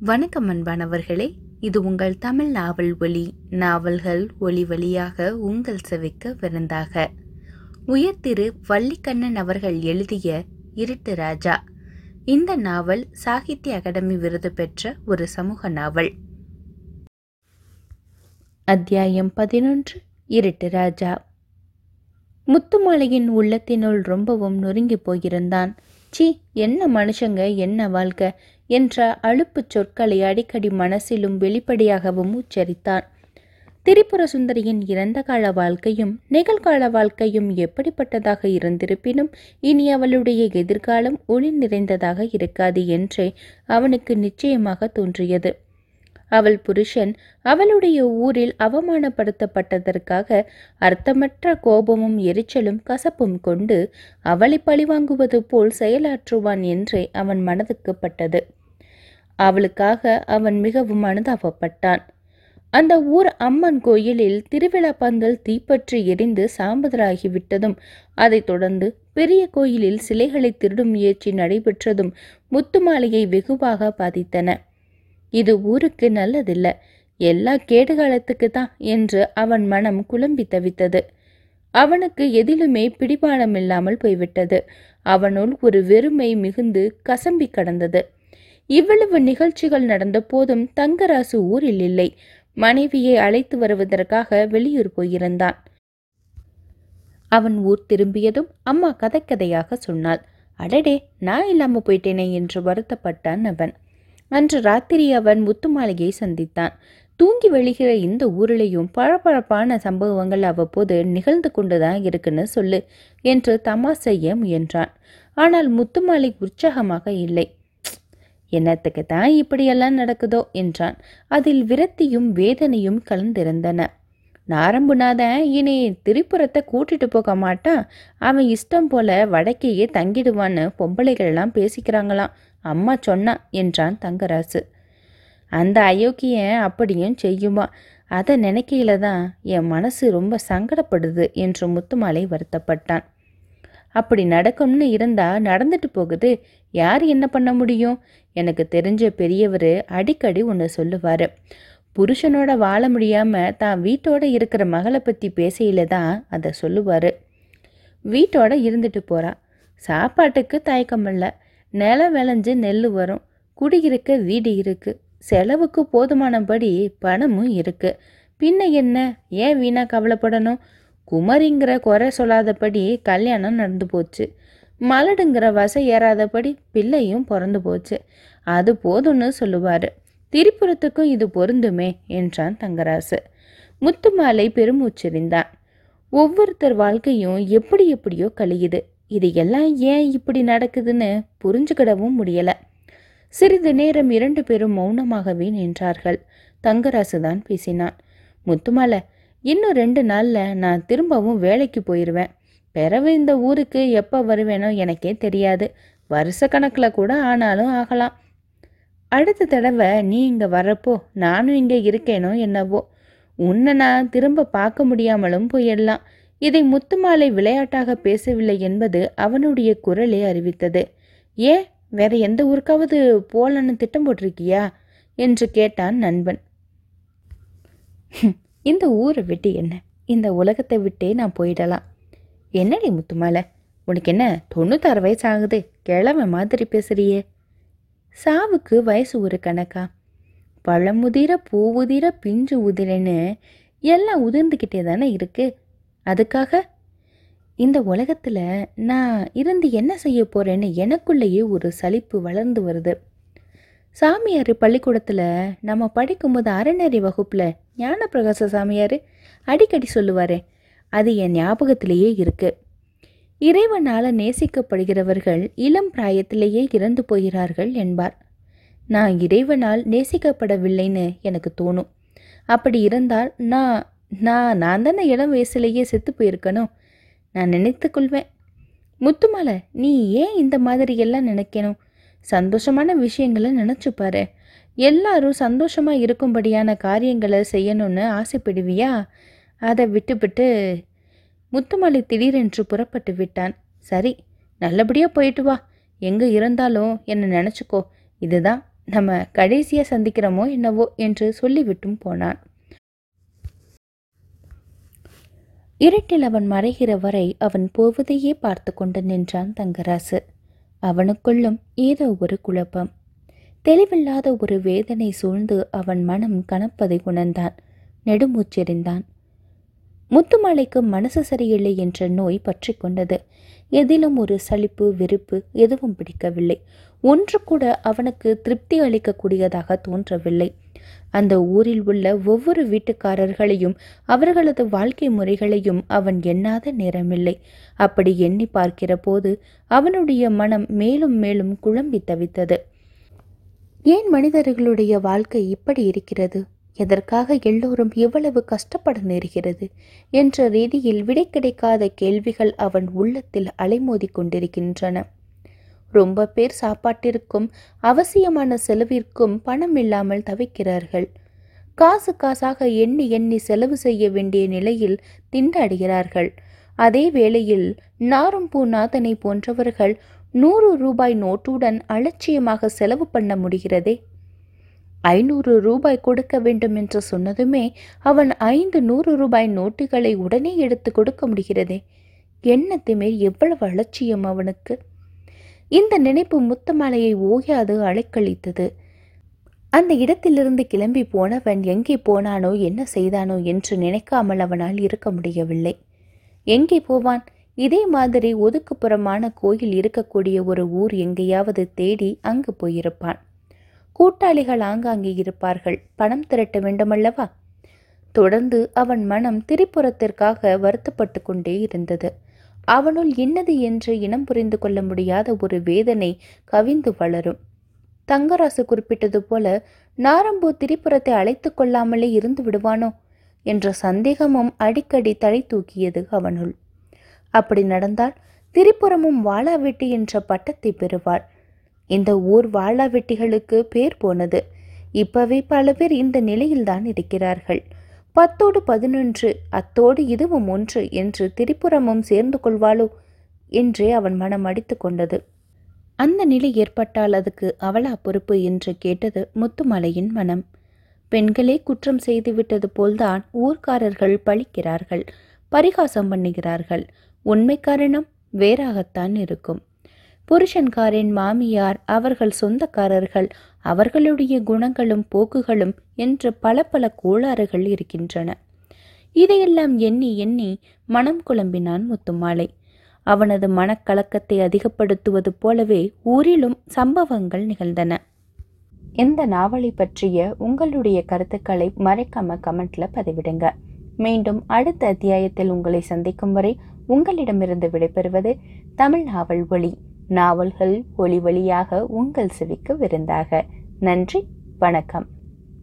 வணக்கம் அன்பானவர்களே இது உங்கள் தமிழ் நாவல் ஒளி நாவல்கள் ஒளி வழியாக உங்கள் செவிக்க விருந்தாக. உயர்திரு வள்ளிக்கண்ணன் அவர்கள் எழுதிய இருட்டு ராஜா. இந்த நாவல் சாகித்ய அகாடமி விருது பெற்ற ஒரு சமூக நாவல். அத்தியாயம் பதினொன்று இருட்டு ராஜா. முத்துமாலையின் உள்ளத்தினுள் ரொம்பவும் நொறுங்கி போயிருந்தான். சி என்ன மனுஷங்க என்ன வாழ்க்கை? என்ற அழுப்புச் சொற்களை அடிக்கடி மனசிலும் வெளிப்படையாகவும் உச்சரித்தான். திரிபுர சுந்தரியின் இறந்த கால வாழ்க்கையும் நிகழ்கால வாழ்க்கையும் எப்படிப்பட்டதாக இருந்திருப்பினும் இனி அவளுடைய எதிர்காலம் ஒளி நிறைந்ததாக இருக்காது என்றே அவனுக்கு நிச்சயமாக தோன்றியது. அவள் புருஷன் அவளுடைய ஊரில் அவமானப்படுத்தப்பட்டதற்காக அர்த்தமற்ற கோபமும் எரிச்சலும் கசப்பும் கொண்டு அவளை பழிவாங்குவது போல் செயலாற்றுவான் என்றே அவன் மனதுக்கு பட்டது. அவளுக்காக அவன் மிகவும் அனுதாபப்பட்டான். அந்த ஊர் அம்மன் கோயிலில் திருவிழா பந்தல் தீப்பற்றி எரிந்து சாம்பதராகிவிட்டதும் அதைத் தொடர்ந்து பெரிய கோயிலில் சிலைகளை திருடும் முயற்சி நடைபெற்றதும் முத்துமாலையை வெகுவாக பாதித்தன. இது ஊருக்கு நல்லதில்லை எல்லா கேடுகாலத்துக்கு தான் என்று அவன் மனம் குழம்பி தவித்தது. அவனுக்கு எதிலுமே பிடிபாடம் இல்லாமல் போய்விட்டது. அவனுள் ஒரு வெறுமை மிகுந்து கசம்பி கடந்தது. இவ்வளவு நிகழ்ச்சிகள் நடந்த போதும் தங்கராசு ஊரில் இல்லை. மனைவியை அழைத்து வருவதற்காக வெளியூர் போயிருந்தான். அவன் ஊர் திரும்பியதும் அம்மா கதை கதையாக சொன்னாள். அடடே நான் இல்லாம போயிட்டேனே என்று வருத்தப்பட்டான் அவன். அன்று ராத்திரி அவன் முத்துமாலையை சந்தித்தான். தூங்கி வெளிகிற இந்த ஊரிலையும் பளபளப்பான சம்பவங்கள் அவ்வப்போது நிகழ்ந்து கொண்டுதான் இருக்குன்னு சொல்லு என்று தமா செய்ய முயன்றான். ஆனால் முத்துமாலை உற்சாகமாக இல்லை. என்னத்துக்கு தான் இப்படியெல்லாம் நடக்குதோ என்றான். அதில் விரக்தியும் வேதனையும் கலந்திருந்தன. நாரம்புநாதன் இனி திரிபுரத்தை கூட்டிட்டு போக மாட்டான். அவன் இஷ்டம் போல வடக்கேயே தங்கிடுவான்னு பொம்பளைகள்லாம் பேசிக்கிறாங்களாம். அம்மா சொன்னா என்றான் தங்கராசு. அந்த அயோக்கியன் அப்படியும் செய்யுமா? அதை நினைக்கையில தான் என் மனசு ரொம்ப சங்கடப்படுது என்று முத்துமாலை வருத்தப்பட்டான். அப்படி நடக்கும்னு இருந்தா நடந்துட்டு போகுது. யார் என்ன பண்ண முடியும்? எனக்கு தெரிஞ்ச பெரியவர் அடிக்கடி ஒன்று சொல்லுவார். புருஷனோட வாழ முடியாமல் தான் வீட்டோட இருக்கிற மகளை பற்றி பேசையில் தான் அதை சொல்லுவார். வீட்டோட இருந்துட்டு போகிறான் சாப்பாட்டுக்கு தயக்கம் இல்லை. நிலம் விளைஞ்சு நெல் வரும். குடியிருக்க வீடு இருக்குது செலவுக்கு போதுமானபடி பணமும் இருக்குது பின்ன என்ன? ஏன் வீணாக கவலைப்படணும்? குமரிங்கிற குறை சொல்லாதபடி கல்யாணம் நடந்து போச்சு. மலடுங்கிற வசை ஏறாதபடி பிள்ளையும் பிறந்து போச்சு. அது போதும்னு சொல்லுவார். திரிபுரத்துக்கும் இது பொருந்துமே என்றான் தங்கராசு. முத்துமாலை பெருமூச்செறிந்தான். ஒவ்வொருத்தர் வாழ்க்கையும் எப்படி எப்படியோ கழியுது. இது எல்லாம் ஏன் இப்படி நடக்குதுன்னு புரிஞ்சுக்கிடவும் முடியல. சிறிது நேரம் இரண்டு பேரும் மௌனமாகவே நின்றார்கள். தங்கராசு தான் பேசினான். முத்துமாலை இன்னும் ரெண்டு நாளில் நான் திரும்பவும் வேலைக்கு போயிடுவேன் பிறவு இந்த ஊருக்கு எப்போ வருவேனோ எனக்கே தெரியாது. வருஷ கணக்கில் கூட ஆனாலும் ஆகலாம். அடுத்த தடவை நீ இங்கே வரப்போ நானும் இங்கே இருக்கேனோ என்னவோ. உன்னை நான் திரும்ப பார்க்க முடியாமலும் போயிடலாம். இதை முத்துமாலை விளையாட்டாக பேசவில்லை என்பது அவனுடைய குரலே அறிவித்தது. ஏன் வேற எந்த ஊருக்காவது போலன்னு திட்டம் போட்டிருக்கியா? என்று கேட்டான் நண்பன். இந்த ஊரை விட்டு என்ன? இந்த உலகத்தை விட்டே நான் போயிடலாம். என்னடி முத்துமாலை? உனக்கு என்ன தொண்ணூத்தாறு வயசு ஆகுது கிழமை மாதிரி பேசுறியே. சாவுக்கு வயசு ஒரு கணக்கா? பழமுதிர உதிர பிஞ்சு உதிரன்னு எல்லாம் உதிர்ந்துக்கிட்டே தானே இருக்கு. அதுக்காக இந்த உலகத்தில் நான் இருந்து என்ன செய்ய போகிறேன்னு எனக்குள்ளேயே ஒரு சலிப்பு வளர்ந்து வருது. சாமியார் பள்ளிக்கூடத்தில் நம்ம படிக்கும்போது அறநெறி வகுப்பில் ஞானப்பிரகாச சாமியார் அடிக்கடி சொல்லுவார் அது என் ஞாபகத்திலேயே இருக்கு. இறைவனால் நேசிக்கப்படுகிறவர்கள் இளம் பிராயத்திலேயே இறந்து போகிறார்கள் என்பார். நான் இறைவனால் நேசிக்கப்படவில்லைன்னு எனக்கு தோணும். அப்படி இருந்தால் நான் நான் நான் தானே இளம் வயசுலேயே செத்து போயிருக்கணும். நான் நினைத்து கொள்வேன். முத்துமலை நீ ஏன் இந்த மாதிரி எல்லாம் நினைக்கணும்? சந்தோஷமான விஷயங்களை நினச்சிப்பாரு எல்லாரும் சந்தோஷமாக இருக்கும்படியான காரியங்களை செய்யணும்னு ஆசைப்படுவியா? அதை விட்டுவிட்டு முத்துமலை திடீரென்று புறப்பட்டு விட்டான். சரி நல்லபடியாக போயிட்டு வா. எங்கே இருந்தாலும் என்னை நினச்சிக்கோ. இதுதான் நம்ம கடைசியாக சந்திக்கிறோமோ என்னவோ என்று சொல்லிவிட்டும் போனான். இருட்டில் அவன் மறைகிற வரை அவன் போவதையே பார்த்து கொண்டு நின்றான் தங்கராசு. அவனுக்குள்ளும் ஏதோ ஒரு குழப்பம். தெளிவில்லாத ஒரு வேதனை சூழ்ந்து அவன் மனம் கனப்பதை உணர்ந்தான். நெடுமூச்செறிந்தான். முத்துமாலைக்கு மனசு சரியில்லை என்ற நோய் பற்றி கொண்டது. எதிலும் ஒரு சலிப்பு வெறுப்பு எதுவும் பிடிக்கவில்லை. ஒன்று கூட அவனுக்கு திருப்தி அளிக்கக்கூடியதாக தோன்றவில்லை. அந்த ஊரில் உள்ள ஒவ்வொரு வீட்டுக்காரர்களையும் அவர்களது வாழ்க்கை முறைகளையும் அவன் எண்ணாத நேரமில்லை. அப்படி எண்ணி பார்க்கிற போது அவனுடைய மனம் மேலும் மேலும் குழம்பி தவித்தது. ஏன் மனிதர்களுடைய வாழ்க்கை இப்படி இருக்கிறது? எதற்காக எல்லோரும் இவ்வளவு கஷ்டப்பட நேர்கிறது? என்ற ரீதியில் விடை கிடைக்காத கேள்விகள் அவன் உள்ளத்தில் அலைமோதி கொண்டிருக்கின்றன. ரொம்ப பேர் சாப்பாட்டிற்கும் அவசியமான செலவிற்கும் பணம் இல்லாமல் தவிக்கிறார்கள். காசு காசாக எண்ணி எண்ணி செலவு செய்ய வேண்டிய நிலையில் திண்டாடுகிறார்கள். அதே வேளையில் நாரும் பூநாதனை போன்றவர்கள் நூறு ரூபாய் நோட்டுடன் அலட்சியமாக செலவு பண்ண முடிகிறதே? ஐநூறு ரூபாய் கொடுக்க வேண்டும் என்று சொன்னதுமே அவன் ஐந்து நூறு ரூபாய் நோட்டுகளை உடனே எடுத்து கொடுக்க முடிகிறதே. எண்ணத்துமே எவ்வளவு அலட்சியம் அவனுக்கு. இந்த நினைப்பு முத்தமலையை ஓயாது அலைக்கழித்தது. அந்த இடத்திலிருந்து கிளம்பி போனவன் எங்கே போனானோ என்ன செய்தானோ என்று நினைக்காமல் அவனால் இருக்க முடியவில்லை. எங்கே போவான்? இதே மாதிரி ஒதுக்குப்புறமான கோயில் இருக்கக்கூடிய ஒரு ஊர் எங்கேயாவது தேடி அங்கு போயிருப்பான். கூட்டாளிகள் ஆங்காங்கே இருப்பார்கள். பணம் திரட்ட வேண்டுமல்லவா? தொடர்ந்து அவன் மனம் திரிபுரத்திற்காக வருத்தப்பட்டு கொண்டே இருந்தது. அவனுள் இன்னது என்று இனம் புரிந்து கொள்ள முடியாத ஒரு வேதனை கவிந்து வளரும். தங்கராசு குறிப்பிட்டது போல நாரம்பூ திரிபுரத்தை அழைத்து கொள்ளாமலே இருந்து விடுவானோ? என்ற சந்தேகமும் அடிக்கடி தலை தூக்கியது அவனுள். அப்படி நடந்தால் திரிபுரமும் வாளாவெட்டி என்ற பட்டத்தை பெறுவாள். இந்த ஊர் வாழாவெட்டிகளுக்கு பேர் போனது. இப்பவே பல பேர் இந்த நிலையில்தான் இருக்கிறார்கள். பத்தோடு பதினொன்று அத்தோடு இதுவும் ஒன்று என்று திரிபுரமும் சேர்ந்து கொள்வாளோ என்றே அவன் மனம் அடித்து கொண்டது. அந்த நிலை ஏற்பட்டால் அதுக்கு அவளா பொறுப்பு என்று கேட்டது முத்துமலையின் மனம். பெண்களே குற்றம் செய்துவிட்டது போல்தான் ஊர்க்காரர்கள் பழிக்கிறார்கள் பரிகாசம் பண்ணுகிறார்கள். உண்மை காரணம் வேறாகத்தான் இருக்கும். புருஷன்காரின் மாமியார் அவர்கள் சொந்தக்காரர்கள். அவர்களுடைய குணங்களும் போக்குகளும் என்று பல பல கோளாறுகள் இருக்கின்றன. இதையெல்லாம் எண்ணி எண்ணி மனம் குழம்பினான் முத்துமாலை. அவனது மனக்கலக்கத்தை அதிகப்படுத்துவது போலவே ஊரிலும் சம்பவங்கள் நிகழ்ந்தன. இந்த நாவலை பற்றிய உங்களுடைய கருத்துக்களை மறைக்காம கமெண்ட்ல பதிவிடுங்க. மீண்டும் அடுத்த அத்தியாயத்தில் உங்களை சந்திக்கும் வரை உங்களிடமிருந்து விடைபெறுவது தமிழ் நாவல் ஒளி. நாவல்கள் ஒளி வழியாக உங்கள் செவிக்கு விருந்தாக. நன்றி வணக்கம்.